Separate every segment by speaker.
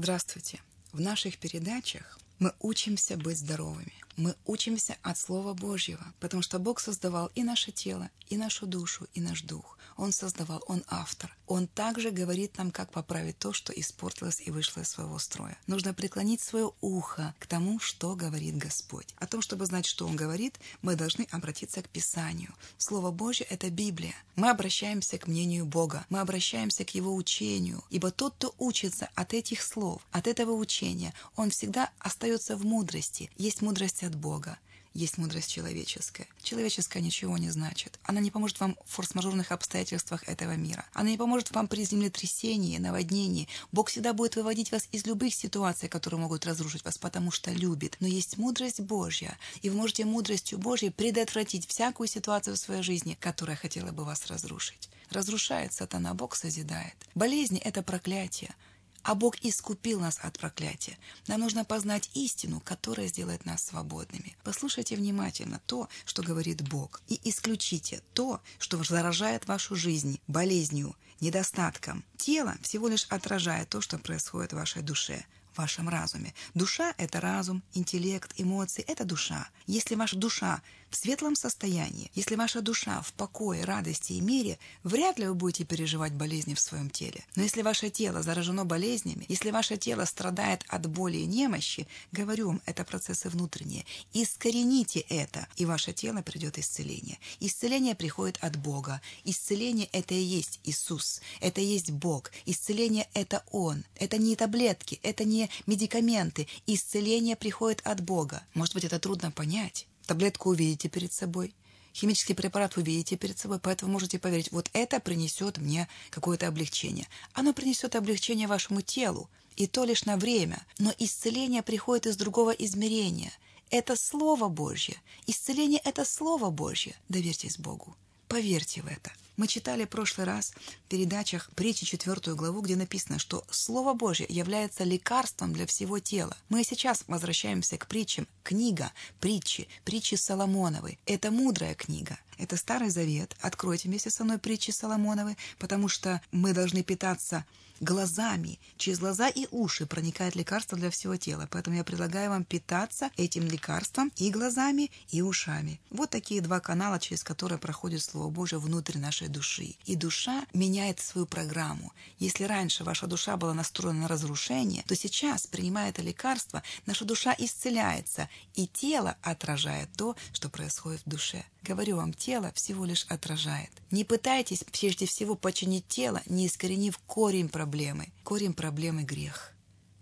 Speaker 1: Здравствуйте! В наших передачах мы учимся быть здоровыми. Мы учимся от Слова Божьего, потому что Бог создавал и наше тело, и нашу душу, и наш дух. Он создавал, Он автор. Он также говорит нам, как поправить то, что испортилось и вышло из своего строя. Нужно преклонить свое ухо к тому, что говорит Господь. О том, чтобы знать, что Он говорит, мы должны обратиться к Писанию. Слово Божье — это Библия. Мы обращаемся к мнению Бога, мы обращаемся к Его учению, ибо тот, кто учится от этих слов, от этого учения, он всегда остается в мудрости. Есть мудрость от Бога есть мудрость человеческая. Человеческая ничего не значит. Она не поможет вам в форс-мажорных обстоятельствах этого мира. Она не поможет вам при землетрясении, наводнении. Бог всегда будет выводить вас из любых ситуаций, которые могут разрушить вас, потому что любит. Но есть мудрость Божья, и вы можете мудростью Божьей предотвратить всякую ситуацию в своей жизни, которая хотела бы вас разрушить. Разрушает сатана, Бог созидает. Болезни — это проклятие. А Бог искупил нас от проклятия. Нам нужно познать истину, которая сделает нас свободными. Послушайте внимательно то, что говорит Бог, и исключите то, что заражает вашу жизнь болезнью, недостатком. Тело всего лишь отражает то, что происходит в вашей душе в вашем разуме. Душа — это разум, интеллект, эмоции — это душа. Если ваша душа в светлом состоянии, если ваша душа в покое, радости и мире, вряд ли вы будете переживать болезни в своем теле. Но если ваше тело заражено болезнями, если ваше тело страдает от боли и немощи, говорю вам, это процессы внутренние. Искорените это, и ваше тело придет исцеление. Исцеление приходит от Бога. Исцеление – это и есть Иисус, это и есть Бог. Исцеление – это Он. Это не таблетки, это не медикаменты. Исцеление приходит от Бога. Может быть, это трудно понять. Таблетку увидите перед собой, химический препарат вы видите перед собой, поэтому можете поверить, вот это принесет мне какое-то облегчение. Оно принесет облегчение вашему телу, и то лишь на время, но исцеление приходит из другого измерения. Это Слово Божье. Исцеление – это Слово Божье. Доверьтесь Богу. Поверьте в это. Мы читали в прошлый раз в передачах притчи четвертую главу, где написано, что Слово Божье является лекарством для всего тела. Мы сейчас возвращаемся к притчам. Книга, притчи, притчи Соломоновой. Это мудрая книга. Это Старый Завет. Откройте вместе со мной притчи Соломоновой, потому что мы должны питаться глазами. Через глаза и уши проникает лекарство для всего тела. Поэтому я предлагаю вам питаться этим лекарством и глазами, и ушами. Вот такие два канала, через которые проходит Слово Божие внутрь нашей души. И душа меняет свою программу. Если раньше ваша душа была настроена на разрушение, то сейчас, принимая это лекарство, наша душа исцеляется, и тело отражает то, что происходит в душе. Говорю вам, тело всего лишь отражает. Не пытайтесь прежде всего починить тело, не искоренив корень проблемы. Корень проблемы – грех.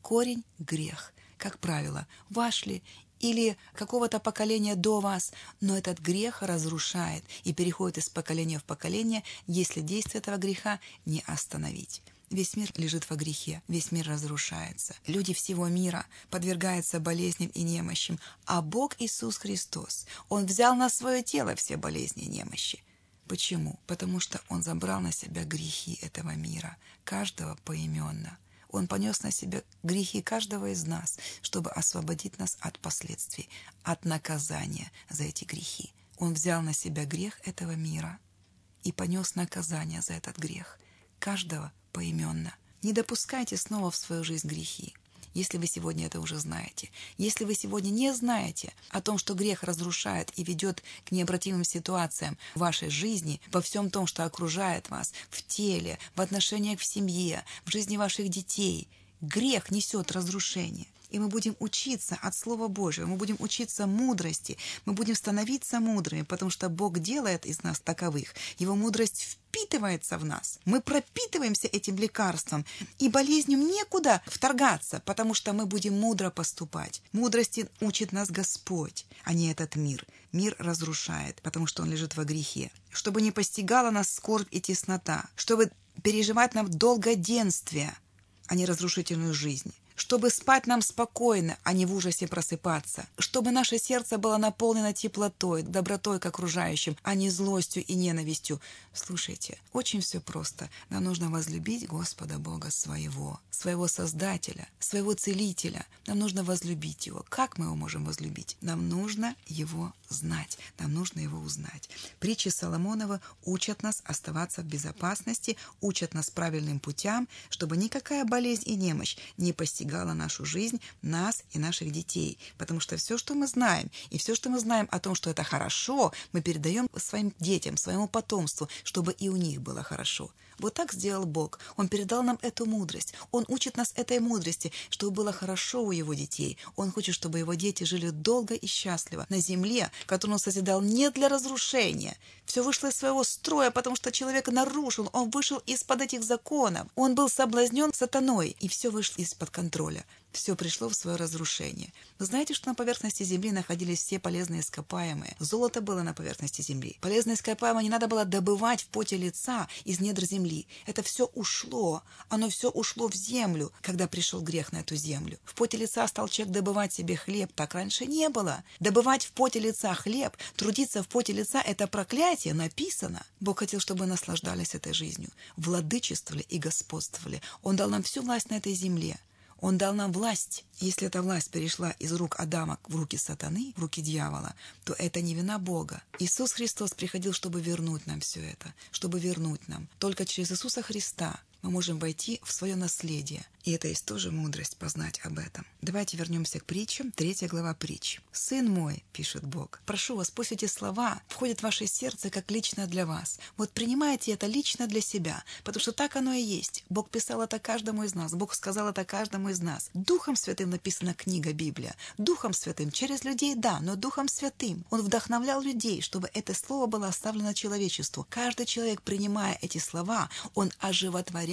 Speaker 1: Корень – грех. Как правило, ваш ли или какого-то поколения до вас, но этот грех разрушает и переходит из поколения в поколение, если действие этого греха не остановить. Весь мир лежит во грехе, весь мир разрушается. Люди всего мира подвергаются болезням и немощам, а Бог Иисус Христос, Он взял на свое тело все болезни и немощи. Почему? Потому что Он забрал на себя грехи этого мира, каждого поименно. Он понес на себя грехи каждого из нас, чтобы освободить нас от последствий, от наказания за эти грехи. Он взял на себя грех этого мира и понес наказание за этот грех. Каждого поименно. Не допускайте снова в свою жизнь грехи, если вы сегодня это уже знаете. Если вы сегодня не знаете о том, что грех разрушает и ведет к необратимым ситуациям в вашей жизни, во всем том, что окружает вас, в теле, в отношениях в семье, в жизни ваших детей, грех несет разрушение. И мы будем учиться от Слова Божьего, мы будем учиться мудрости, мы будем становиться мудрыми, потому что Бог делает из нас таковых. Его мудрость впитывается в нас. Мы пропитываемся этим лекарством, и болезням некуда вторгаться, потому что мы будем мудро поступать. Мудрости учит нас Господь, а не этот мир. Мир разрушает, потому что он лежит во грехе. Чтобы не постигала нас скорбь и теснота, чтобы переживать нам долгоденствие, а не разрушительную жизнь чтобы спать нам спокойно, а не в ужасе просыпаться, чтобы наше сердце было наполнено теплотой, добротой к окружающим, а не злостью и ненавистью. Слушайте, очень все просто. Нам нужно возлюбить Господа Бога своего, своего Создателя, своего Целителя. Нам нужно возлюбить Его. Как мы Его можем возлюбить? Нам нужно Его знать, нам нужно Его узнать. Притчи Соломонова учат нас оставаться в безопасности, учат нас правильным путям, чтобы никакая болезнь и немощь не постигала нашу жизнь, нас и наших детей. Потому что все, что мы знаем, и все, что мы знаем о том, что это хорошо, мы передаем своим детям, своему потомству, чтобы и у них было хорошо. Вот так сделал Бог. Он передал нам эту мудрость. Он учит нас этой мудрости, чтобы было хорошо у его детей. Он хочет, чтобы его дети жили долго и счастливо на земле, которую он созидал не для разрушения. Все вышло из своего строя, потому что человек нарушил, он вышел из-под этих законов. Он был соблазнен сатаной, и все вышло из-под контроля все пришло в свое разрушение. Вы знаете, что на поверхности Земли находились все полезные ископаемые? Золото было на поверхности Земли. Полезные ископаемые не надо было добывать в поте лица из недр Земли. Это все ушло. Оно все ушло в землю, когда пришел грех на эту землю. В поте лица стал человек добывать себе хлеб. Так раньше не было. Добывать в поте лица хлеб, трудиться в поте лица – это проклятие, написано. Бог хотел, чтобы мы наслаждались этой жизнью, владычествовали и господствовали. Он дал нам всю власть на этой земле. Он дал нам власть. Если эта власть перешла из рук Адама в руки сатаны, в руки дьявола, то это не вина Бога. Иисус Христос приходил, чтобы вернуть нам все это, чтобы вернуть нам. Только через Иисуса Христа мы можем войти в свое наследие. И это есть тоже мудрость познать об этом. Давайте вернемся к притчам. Третья глава притч. «Сын мой, — пишет Бог, — прошу вас, пусть эти слова входят в ваше сердце как лично для вас. Вот принимайте это лично для себя, потому что так оно и есть. Бог писал это каждому из нас, Бог сказал это каждому из нас. Духом Святым написана книга Библия. Духом Святым через людей, да, но Духом Святым. Он вдохновлял людей, чтобы это слово было оставлено человечеству. Каждый человек, принимая эти слова, он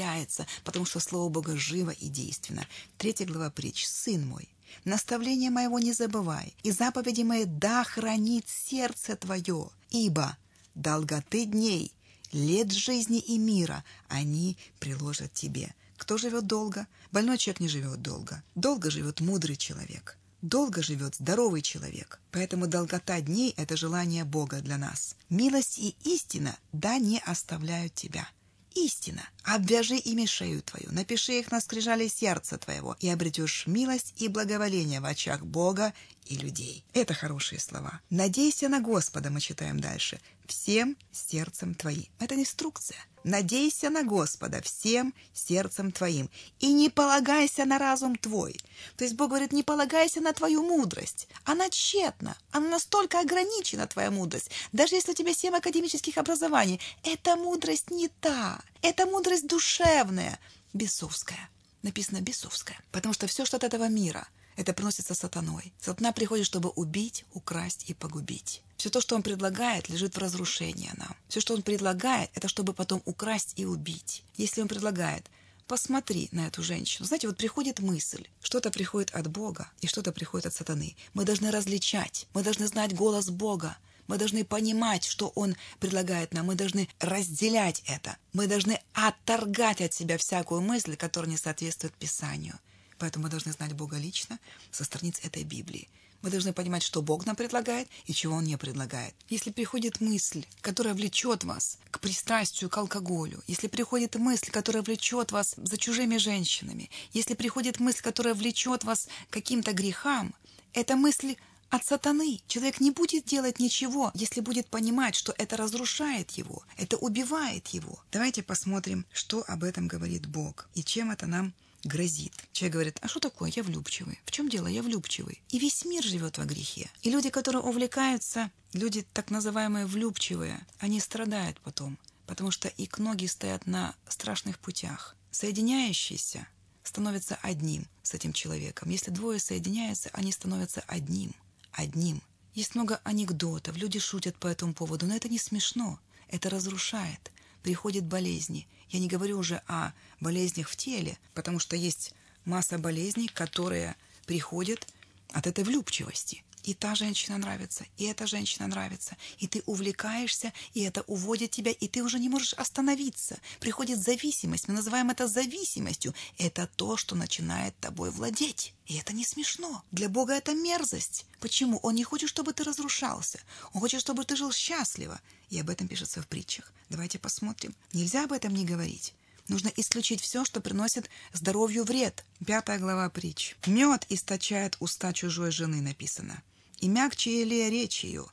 Speaker 1: оживотворяется, потому что Слово Бога живо и действенно. Третья глава притч. «Сын мой, наставление моего не забывай, и заповеди мои да хранит сердце твое, ибо долготы дней, лет жизни и мира они приложат тебе». Кто живет долго? Больной человек не живет долго. Долго живет мудрый человек. Долго живет здоровый человек. Поэтому долгота дней – это желание Бога для нас. Милость и истина да не оставляют тебя истина. Обвяжи ими шею твою, напиши их на скрижале сердца твоего, и обретешь милость и благоволение в очах Бога и людей. Это хорошие слова. Надейся на Господа, мы читаем дальше, всем сердцем твоим. Это инструкция. Надейся на Господа всем сердцем твоим и не полагайся на разум твой. То есть Бог говорит, не полагайся на твою мудрость. Она тщетна, она настолько ограничена, твоя мудрость. Даже если у тебя семь академических образований, эта мудрость не та. Это мудрость душевная, бесовская. Написано бесовская, потому что все, что от этого мира – это приносится сатаной. Сатана приходит, чтобы убить, украсть и погубить. Все то, что он предлагает, лежит в разрушении нам. Все, что он предлагает, это чтобы потом украсть и убить. Если он предлагает, посмотри на эту женщину. Знаете, вот приходит мысль, что-то приходит от Бога и что-то приходит от сатаны. Мы должны различать, мы должны знать голос Бога. Мы должны понимать, что Он предлагает нам. Мы должны разделять это. Мы должны отторгать от себя всякую мысль, которая не соответствует Писанию. Поэтому мы должны знать Бога лично со страниц этой Библии. Мы должны понимать, что Бог нам предлагает и чего Он не предлагает. Если приходит мысль, которая влечет вас к пристрастию, к алкоголю, если приходит мысль, которая влечет вас за чужими женщинами, если приходит мысль, которая влечет вас к каким-то грехам, это мысль от сатаны. Человек не будет делать ничего, если будет понимать, что это разрушает его, это убивает его. Давайте посмотрим, что об этом говорит Бог и чем это нам грозит. Человек говорит, а что такое? Я влюбчивый. В чем дело? Я влюбчивый. И весь мир живет во грехе. И люди, которые увлекаются, люди так называемые влюбчивые, они страдают потом, потому что их ноги стоят на страшных путях. Соединяющиеся становятся одним с этим человеком. Если двое соединяются, они становятся одним. Одним. Есть много анекдотов, люди шутят по этому поводу, но это не смешно. Это разрушает приходят болезни. Я не говорю уже о болезнях в теле, потому что есть масса болезней, которые приходят от этой влюбчивости. И та женщина нравится, и эта женщина нравится, и ты увлекаешься, и это уводит тебя, и ты уже не можешь остановиться. Приходит зависимость, мы называем это зависимостью. Это то, что начинает тобой владеть. И это не смешно. Для Бога это мерзость. Почему? Он не хочет, чтобы ты разрушался. Он хочет, чтобы ты жил счастливо. И об этом пишется в притчах. Давайте посмотрим. Нельзя об этом не говорить. Нужно исключить все, что приносит здоровью вред. Пятая глава притч. Мед источает уста чужой жены, написано и мягче ли речь ее,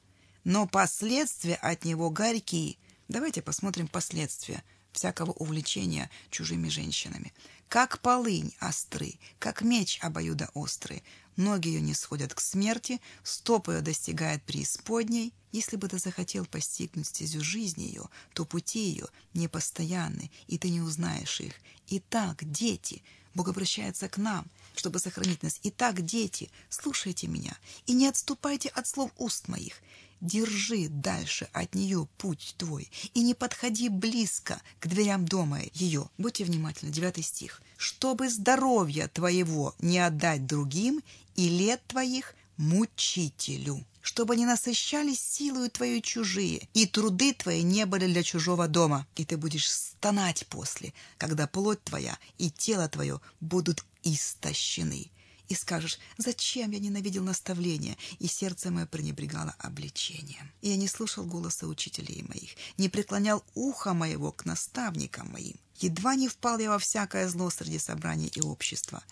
Speaker 1: но последствия от него горькие. Давайте посмотрим последствия всякого увлечения чужими женщинами. Как полынь остры, как меч обоюдоострый. Ноги ее не сходят к смерти, стопы ее достигают преисподней. Если бы ты захотел постигнуть стезю жизни ее, то пути ее непостоянны, и ты не узнаешь их. Итак, дети, Бог обращается к нам – чтобы сохранить нас. Итак, дети, слушайте меня и не отступайте от слов уст моих. Держи дальше от нее путь твой и не подходи близко к дверям дома ее. Будьте внимательны, девятый стих. Чтобы здоровья твоего не отдать другим и лет твоих мучителю чтобы не насыщались силою твою чужие, и труды твои не были для чужого дома. И ты будешь стонать после, когда плоть твоя и тело твое будут истощены. И скажешь, зачем я ненавидел наставления, и сердце мое пренебрегало обличением. И я не слушал голоса учителей моих, не преклонял ухо моего к наставникам моим. Едва не впал я во всякое зло среди собраний и общества.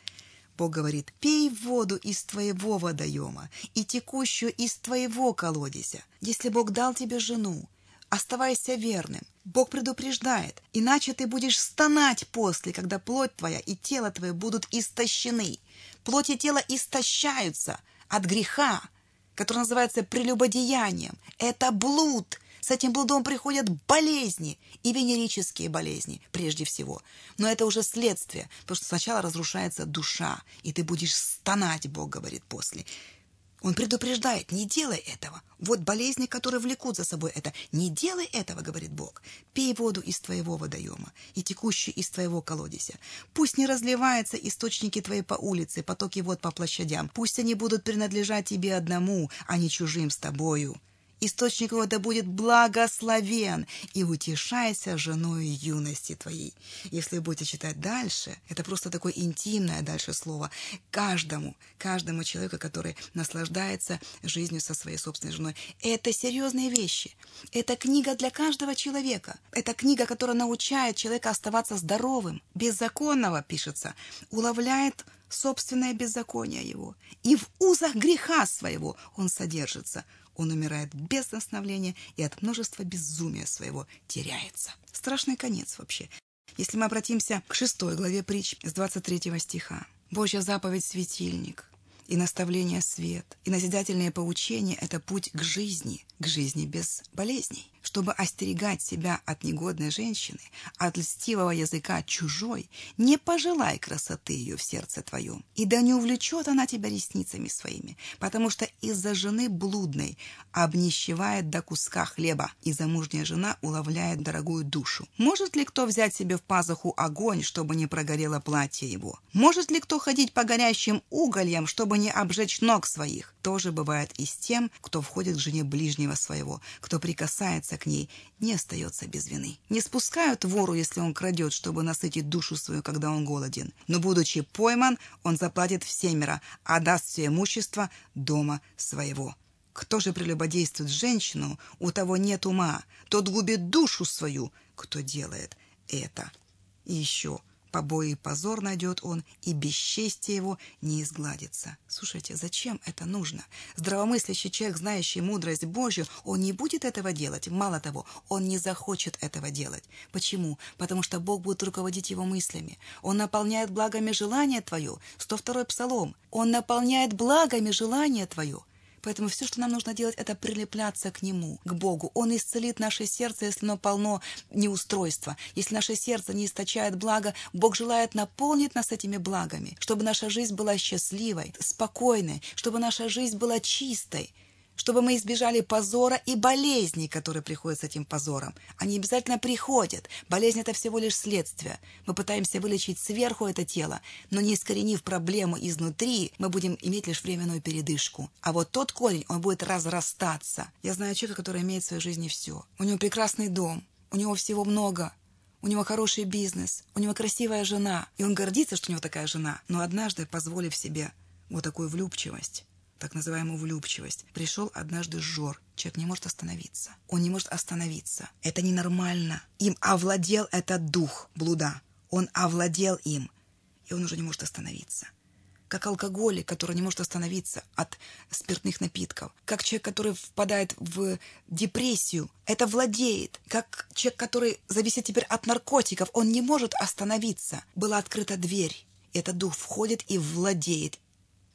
Speaker 1: Бог говорит, пей воду из твоего водоема и текущую из твоего колодезя. Если Бог дал тебе жену, оставайся верным. Бог предупреждает, иначе ты будешь стонать после, когда плоть твоя и тело твое будут истощены. Плоть и тело истощаются от греха, который называется прелюбодеянием. Это блуд, с этим блудом приходят болезни и венерические болезни прежде всего. Но это уже следствие, потому что сначала разрушается душа, и ты будешь стонать, Бог говорит после. Он предупреждает, не делай этого. Вот болезни, которые влекут за собой это. Не делай этого, говорит Бог. Пей воду из твоего водоема и текущую из твоего колодезя. Пусть не разливаются источники твои по улице, потоки вод по площадям. Пусть они будут принадлежать тебе одному, а не чужим с тобою источник его да будет благословен, и утешайся женой юности твоей. Если будете читать дальше, это просто такое интимное дальше слово каждому, каждому человеку, который наслаждается жизнью со своей собственной женой. Это серьезные вещи. Это книга для каждого человека. Это книга, которая научает человека оставаться здоровым. Беззаконного, пишется, уловляет собственное беззаконие его. И в узах греха своего он содержится – он умирает без остановления и от множества безумия своего теряется. Страшный конец вообще. Если мы обратимся к шестой главе притч с 23 стиха. Божья заповедь – светильник, и наставление – свет, и назидательные поучения – это путь к жизни, к жизни без болезней чтобы остерегать себя от негодной женщины, от льстивого языка чужой, не пожелай красоты ее в сердце твоем, и да не увлечет она тебя ресницами своими, потому что из-за жены блудной обнищевает до куска хлеба, и замужняя жена уловляет дорогую душу. Может ли кто взять себе в пазуху огонь, чтобы не прогорело платье его? Может ли кто ходить по горящим угольям, чтобы не обжечь ног своих? Тоже бывает и с тем, кто входит к жене ближнего своего, кто прикасается к ней, не остается без вины. Не спускают вору, если он крадет, чтобы насытить душу свою, когда он голоден. Но, будучи пойман, он заплатит всемеро, а даст все имущество дома своего. Кто же прелюбодействует женщину, у того нет ума, тот губит душу свою, кто делает это. И еще Побои и позор найдет он, и бесчестие его не изгладится. Слушайте, зачем это нужно? Здравомыслящий человек, знающий мудрость Божью, он не будет этого делать. Мало того, он не захочет этого делать. Почему? Потому что Бог будет руководить его мыслями. Он наполняет благами желание твое. 102 Псалом. Он наполняет благами желание твое. Поэтому все, что нам нужно делать, это прилепляться к Нему, к Богу. Он исцелит наше сердце, если оно полно неустройства. Если наше сердце не источает благо, Бог желает наполнить нас этими благами, чтобы наша жизнь была счастливой, спокойной, чтобы наша жизнь была чистой, чтобы мы избежали позора и болезней, которые приходят с этим позором. Они обязательно приходят. Болезнь – это всего лишь следствие. Мы пытаемся вылечить сверху это тело, но не искоренив проблему изнутри, мы будем иметь лишь временную передышку. А вот тот корень, он будет разрастаться. Я знаю человека, который имеет в своей жизни все. У него прекрасный дом, у него всего много, у него хороший бизнес, у него красивая жена, и он гордится, что у него такая жена, но однажды, позволив себе вот такую влюбчивость, так называемую влюбчивость. Пришел однажды Жор. Человек не может остановиться. Он не может остановиться. Это ненормально. Им овладел этот дух блуда. Он овладел им. И он уже не может остановиться. Как алкоголик, который не может остановиться от спиртных напитков. Как человек, который впадает в депрессию. Это владеет. Как человек, который зависит теперь от наркотиков. Он не может остановиться. Была открыта дверь. Этот дух входит и владеет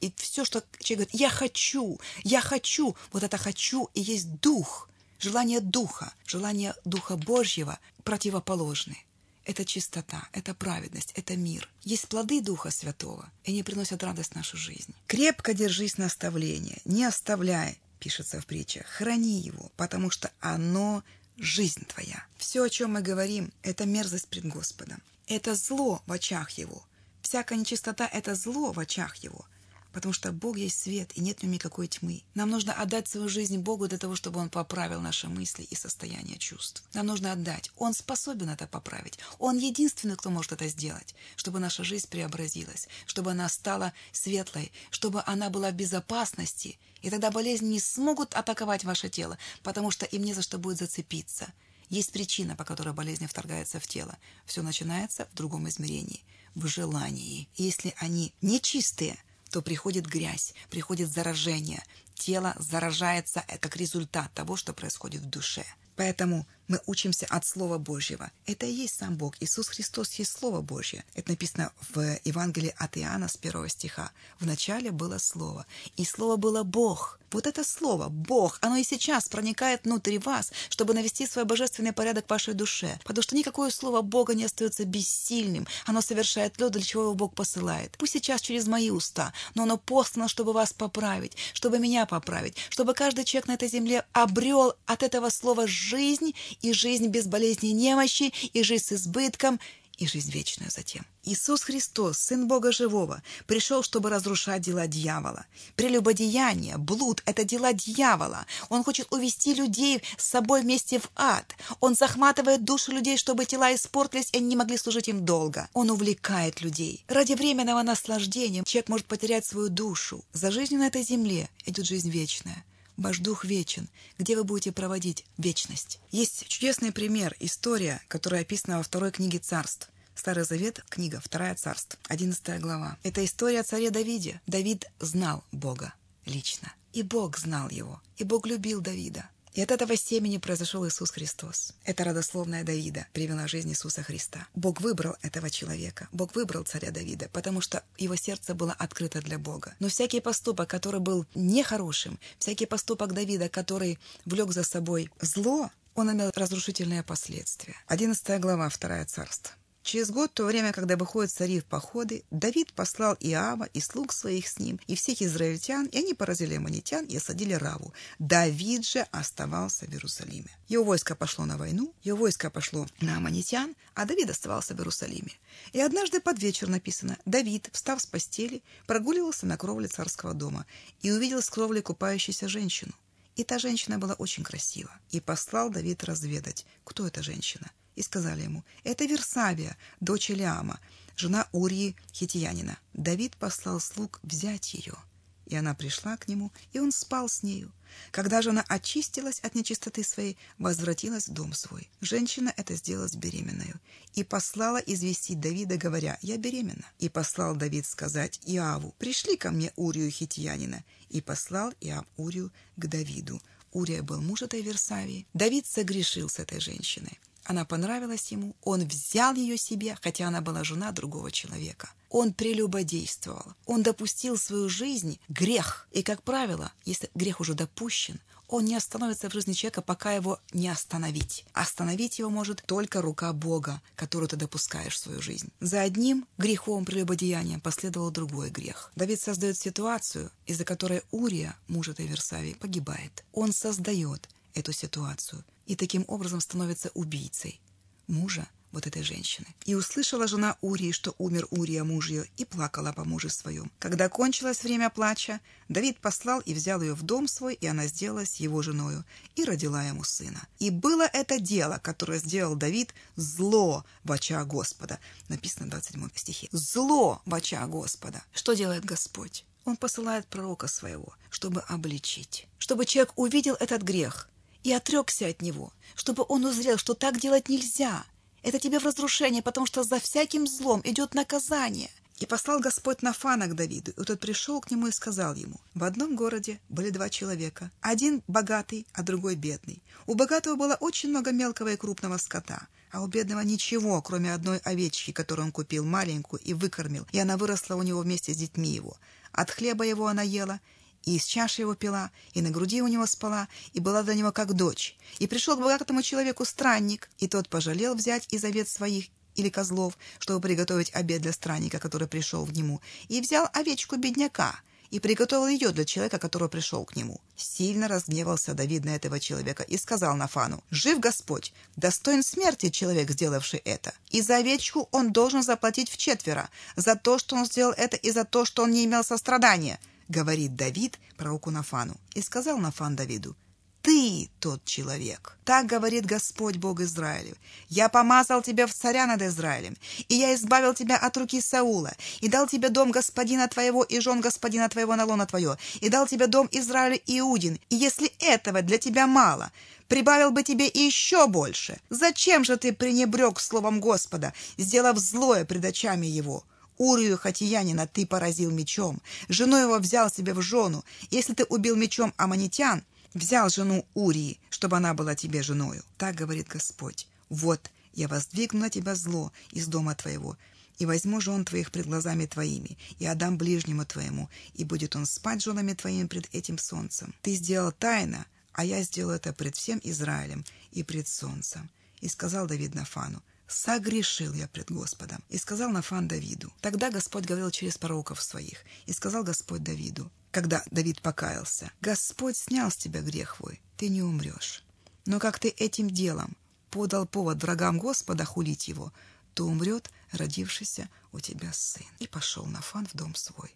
Speaker 1: и все, что человек говорит, я хочу, я хочу, вот это хочу и есть дух, желание духа, желание духа Божьего противоположны. Это чистота, это праведность, это мир. Есть плоды Духа Святого, и они приносят радость в нашу жизнь. Крепко держись наставления, не оставляй, пишется в притчах, храни его, потому что оно жизнь твоя. Все, о чем мы говорим, это мерзость пред Господом. Это зло в очах его. Всякая нечистота – это зло в очах его потому что Бог есть свет, и нет в нем никакой тьмы. Нам нужно отдать свою жизнь Богу для того, чтобы Он поправил наши мысли и состояние чувств. Нам нужно отдать. Он способен это поправить. Он единственный, кто может это сделать, чтобы наша жизнь преобразилась, чтобы она стала светлой, чтобы она была в безопасности, и тогда болезни не смогут атаковать ваше тело, потому что им не за что будет зацепиться. Есть причина, по которой болезнь вторгается в тело. Все начинается в другом измерении, в желании. Если они нечистые, то приходит грязь, приходит заражение. Тело заражается как результат того, что происходит в душе. Поэтому мы учимся от Слова Божьего. Это и есть сам Бог. Иисус Христос есть Слово Божье. Это написано в Евангелии от Иоанна с первого стиха. В начале было Слово, и Слово было Бог. Вот это Слово, Бог, оно и сейчас проникает внутрь вас, чтобы навести свой божественный порядок в вашей душе. Потому что никакое Слово Бога не остается бессильным. Оно совершает то, для чего его Бог посылает. Пусть сейчас через мои уста, но оно послано, чтобы вас поправить, чтобы меня поправить, чтобы каждый человек на этой земле обрел от этого слова жизнь и жизнь без болезней и немощи, и жизнь с избытком, и жизнь вечную затем. Иисус Христос, Сын Бога Живого, пришел, чтобы разрушать дела дьявола. Прелюбодеяние, блуд – это дела дьявола. Он хочет увести людей с собой вместе в ад. Он захватывает души людей, чтобы тела испортились, и они не могли служить им долго. Он увлекает людей. Ради временного наслаждения человек может потерять свою душу. За жизнью на этой земле идет жизнь вечная. Ваш дух вечен, где вы будете проводить вечность. Есть чудесный пример, история, которая описана во второй книге царств. Старый Завет, книга «Вторая царств», 11 глава. Это история о царе Давиде. Давид знал Бога лично. И Бог знал его. И Бог любил Давида. И от этого семени произошел Иисус Христос. Это родословная Давида привела жизнь Иисуса Христа. Бог выбрал этого человека. Бог выбрал царя Давида, потому что его сердце было открыто для Бога. Но всякий поступок, который был нехорошим, всякий поступок Давида, который влек за собой зло, он имел разрушительные последствия. 11 глава, 2 царство. Через год, то время, когда выходят цари в походы, Давид послал Иава и слуг своих с ним, и всех израильтян, и они поразили аммонитян и осадили Раву. Давид же оставался в Иерусалиме. Его войско пошло на войну, его войско пошло на аммонитян, а Давид оставался в Иерусалиме. И однажды под вечер написано, Давид, встав с постели, прогуливался на кровле царского дома и увидел с кровли купающуюся женщину. И та женщина была очень красива. И послал Давид разведать, кто эта женщина – и сказали ему, «Это Версавия, дочь Илиама, жена Урии Хитиянина. Давид послал слуг взять ее». И она пришла к нему, и он спал с нею. Когда же она очистилась от нечистоты своей, возвратилась в дом свой. Женщина это сделала с беременную. И послала известить Давида, говоря, «Я беременна». И послал Давид сказать Иаву, «Пришли ко мне Урию Хитьянина». И послал Иав Урию к Давиду. Урия был муж этой Версавии. Давид согрешил с этой женщиной. Она понравилась ему, он взял ее себе, хотя она была жена другого человека. Он прелюбодействовал, он допустил в свою жизнь грех. И, как правило, если грех уже допущен, он не остановится в жизни человека, пока его не остановить. Остановить его может только рука Бога, которую ты допускаешь в свою жизнь. За одним греховым прелюбодеянием последовал другой грех. Давид создает ситуацию, из-за которой Урия, муж этой Версавии, погибает. Он создает эту ситуацию и таким образом становится убийцей мужа вот этой женщины. И услышала жена Урии, что умер Урия муж ее, и плакала по муже своем. Когда кончилось время плача, Давид послал и взял ее в дом свой, и она сделалась его женою, и родила ему сына. И было это дело, которое сделал Давид, зло в очах Господа. Написано в 27 стихе. Зло в очах Господа. Что делает Господь? Он посылает пророка своего, чтобы обличить, чтобы человек увидел этот грех и отрекся от него, чтобы он узрел, что так делать нельзя, это тебе в разрушение, потому что за всяким злом идет наказание. И послал Господь Нафана к Давиду, и тот пришел к нему и сказал ему, в одном городе были два человека, один богатый, а другой бедный. У богатого было очень много мелкого и крупного скота, а у бедного ничего, кроме одной овечки, которую он купил маленькую и выкормил, и она выросла у него вместе с детьми его. От хлеба его она ела, и из чаши его пила, и на груди у него спала, и была для него как дочь. И пришел к богатому человеку странник, и тот пожалел взять из овец своих или козлов, чтобы приготовить обед для странника, который пришел к нему, и взял овечку бедняка, и приготовил ее для человека, который пришел к нему. Сильно разгневался Давид на этого человека и сказал Нафану, «Жив Господь, достоин смерти человек, сделавший это. И за овечку он должен заплатить в четверо, за то, что он сделал это, и за то, что он не имел сострадания» говорит Давид пророку Нафану. И сказал Нафан Давиду, ты тот человек. Так говорит Господь Бог Израилев. Я помазал тебя в царя над Израилем, и я избавил тебя от руки Саула, и дал тебе дом господина твоего и жен господина твоего на лоно твое, и дал тебе дом Израиля Иудин. И если этого для тебя мало, прибавил бы тебе и еще больше. Зачем же ты пренебрег словом Господа, сделав злое пред очами его? Урию Хатиянина ты поразил мечом, жену его взял себе в жену. Если ты убил мечом аманитян, взял жену Урии, чтобы она была тебе женою. Так говорит Господь. Вот, я воздвигну на тебя зло из дома твоего, и возьму жен твоих пред глазами твоими, и отдам ближнему твоему, и будет он спать женами твоими пред этим солнцем. Ты сделал тайно, а я сделаю это пред всем Израилем и пред солнцем. И сказал Давид Нафану, согрешил я пред Господом. И сказал Нафан Давиду. Тогда Господь говорил через пророков своих. И сказал Господь Давиду, когда Давид покаялся, «Господь снял с тебя грех твой, ты не умрешь. Но как ты этим делом подал повод врагам Господа хулить его, то умрет родившийся у тебя сын». И пошел Нафан в дом свой.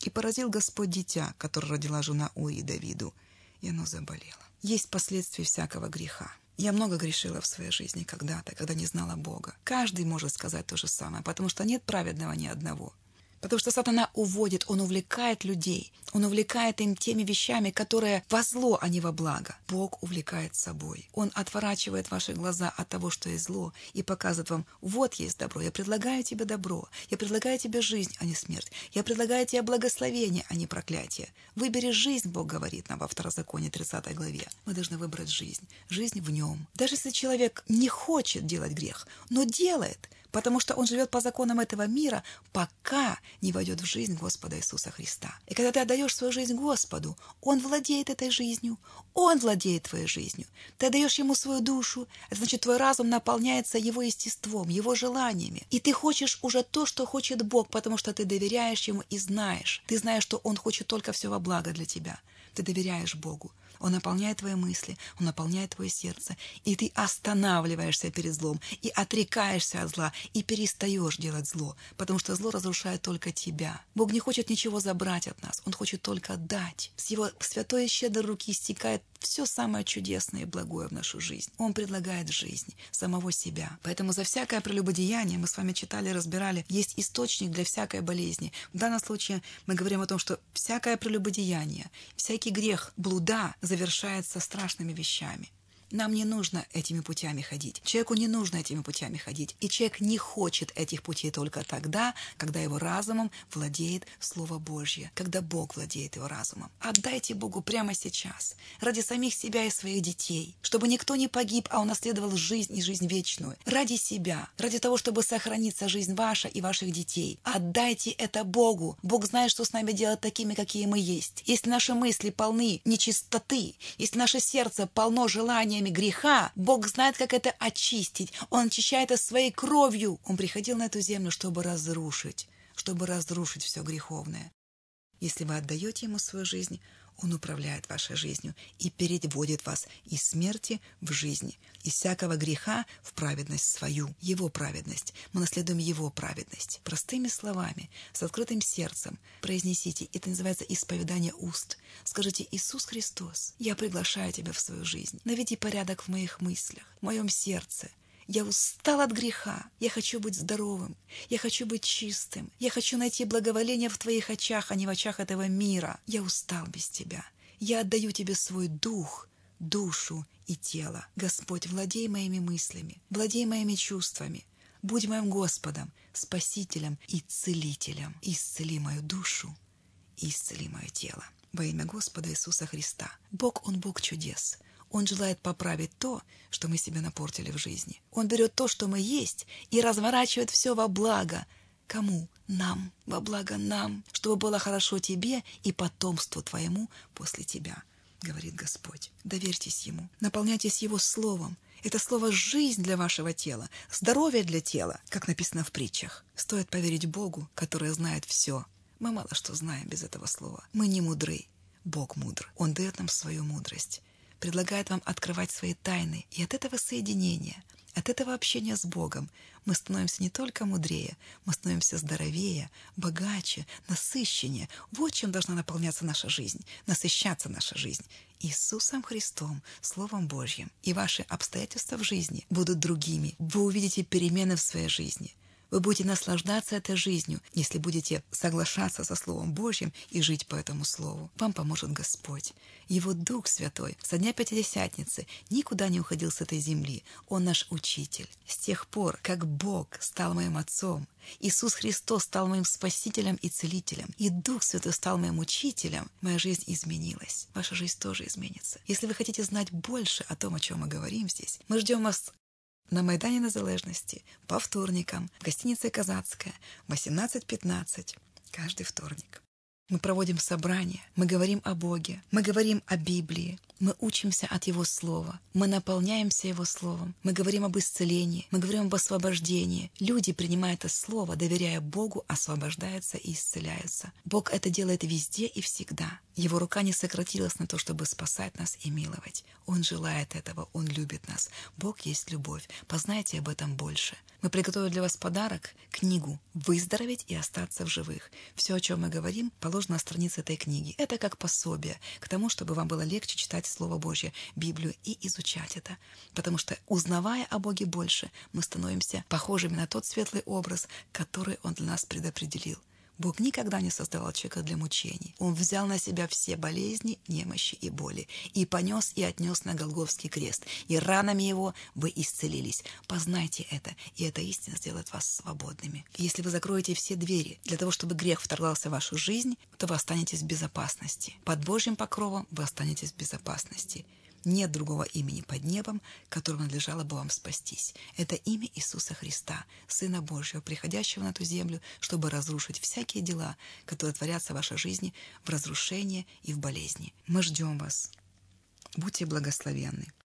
Speaker 1: И поразил Господь дитя, которое родила жена Уи Давиду, и оно заболело. Есть последствия всякого греха. Я много грешила в своей жизни когда-то, когда не знала Бога. Каждый может сказать то же самое, потому что нет праведного ни одного. Потому что сатана уводит, он увлекает людей. Он увлекает им теми вещами, которые во зло, а не во благо. Бог увлекает собой. Он отворачивает ваши глаза от того, что есть зло, и показывает вам, вот есть добро. Я предлагаю тебе добро. Я предлагаю тебе жизнь, а не смерть. Я предлагаю тебе благословение, а не проклятие. Выбери жизнь, Бог говорит нам во Второзаконе 30 главе. Мы должны выбрать жизнь. Жизнь в нем. Даже если человек не хочет делать грех, но делает – потому что он живет по законам этого мира, пока не войдет в жизнь Господа Иисуса Христа. И когда ты отдаешь свою жизнь Господу, Он владеет этой жизнью, Он владеет твоей жизнью. Ты отдаешь Ему свою душу, значит, твой разум наполняется Его естеством, Его желаниями. И ты хочешь уже то, что хочет Бог, потому что ты доверяешь Ему и знаешь. Ты знаешь, что Он хочет только все во благо для тебя. Ты доверяешь Богу. Он наполняет твои мысли, Он наполняет твое сердце, и ты останавливаешься перед злом, и отрекаешься от зла, и перестаешь делать зло, потому что зло разрушает только тебя. Бог не хочет ничего забрать от нас, Он хочет только дать. С Его святой щедрой руки стекает все самое чудесное и благое в нашу жизнь. Он предлагает жизнь, самого себя. Поэтому за всякое прелюбодеяние, мы с вами читали, разбирали, есть источник для всякой болезни. В данном случае мы говорим о том, что всякое прелюбодеяние, всякий грех блуда завершается страшными вещами. Нам не нужно этими путями ходить. Человеку не нужно этими путями ходить. И человек не хочет этих путей только тогда, когда его разумом владеет Слово Божье, когда Бог владеет его разумом. Отдайте Богу прямо сейчас, ради самих себя и своих детей, чтобы никто не погиб, а унаследовал жизнь и жизнь вечную. Ради себя, ради того, чтобы сохраниться жизнь ваша и ваших детей. Отдайте это Богу. Бог знает, что с нами делать такими, какие мы есть. Если наши мысли полны нечистоты, если наше сердце полно желаниями греха, Бог знает, как это очистить. Он очищает это своей кровью. Он приходил на эту землю, чтобы разрушить, чтобы разрушить все греховное. Если вы отдаете Ему свою жизнь, Он управляет вашей жизнью и переводит вас из смерти в жизнь, из всякого греха в праведность свою, Его праведность. Мы наследуем Его праведность. Простыми словами, с открытым сердцем произнесите, это называется исповедание уст. Скажите, Иисус Христос, я приглашаю Тебя в свою жизнь. Наведи порядок в моих мыслях, в моем сердце, я устал от греха. Я хочу быть здоровым. Я хочу быть чистым. Я хочу найти благоволение в Твоих очах, а не в очах этого мира. Я устал без Тебя. Я отдаю Тебе свой дух, душу и тело. Господь, владей моими мыслями, владей моими чувствами. Будь моим Господом, Спасителем и Целителем. Исцели мою душу исцели мое тело. Во имя Господа Иисуса Христа. Бог, Он Бог чудес. Он желает поправить то, что мы себе напортили в жизни. Он берет то, что мы есть, и разворачивает все во благо. Кому? Нам. Во благо нам, чтобы было хорошо тебе и потомству твоему после тебя, говорит Господь. Доверьтесь Ему, наполняйтесь Его Словом. Это слово «жизнь» для вашего тела, здоровье для тела, как написано в притчах. Стоит поверить Богу, который знает все. Мы мало что знаем без этого слова. Мы не мудры. Бог мудр. Он дает нам свою мудрость предлагает вам открывать свои тайны. И от этого соединения, от этого общения с Богом мы становимся не только мудрее, мы становимся здоровее, богаче, насыщеннее. Вот чем должна наполняться наша жизнь, насыщаться наша жизнь. Иисусом Христом, Словом Божьим. И ваши обстоятельства в жизни будут другими. Вы увидите перемены в своей жизни. Вы будете наслаждаться этой жизнью, если будете соглашаться со Словом Божьим и жить по этому Слову. Вам поможет Господь. Его Дух Святой со дня Пятидесятницы никуда не уходил с этой земли. Он наш Учитель. С тех пор, как Бог стал моим Отцом, Иисус Христос стал моим Спасителем и Целителем, и Дух Святой стал моим Учителем, моя жизнь изменилась. Ваша жизнь тоже изменится. Если вы хотите знать больше о том, о чем мы говорим здесь, мы ждем вас на Майдане Незалежності по вторникам в гостинице «Казацкая» 18.15 каждый вторник. Мы проводим собрания, мы говорим о Боге, мы говорим о Библии, мы учимся от Его Слова, мы наполняемся Его Словом, мы говорим об исцелении, мы говорим об освобождении. Люди, принимая это Слово, доверяя Богу, освобождаются и исцеляются. Бог это делает везде и всегда. Его рука не сократилась на то, чтобы спасать нас и миловать. Он желает этого, Он любит нас. Бог есть любовь. Познайте об этом больше. Мы приготовили для вас подарок, книгу «Выздороветь и остаться в живых». Все, о чем мы говорим, положено на странице этой книги. Это как пособие к тому, чтобы вам было легче читать Слово Божье, Библию и изучать это. Потому что, узнавая о Боге больше, мы становимся похожими на тот светлый образ, который Он для нас предопределил. Бог никогда не создавал человека для мучений. Он взял на себя все болезни, немощи и боли, и понес и отнес на Голговский крест, и ранами его вы исцелились. Познайте это, и эта истина сделает вас свободными. Если вы закроете все двери для того, чтобы грех вторгался в вашу жизнь, то вы останетесь в безопасности. Под Божьим покровом вы останетесь в безопасности. Нет другого имени под небом, которым надлежало бы вам спастись. Это имя Иисуса Христа, Сына Божьего, приходящего на эту землю, чтобы разрушить всякие дела, которые творятся в вашей жизни в разрушении и в болезни. Мы ждем вас. Будьте благословенны.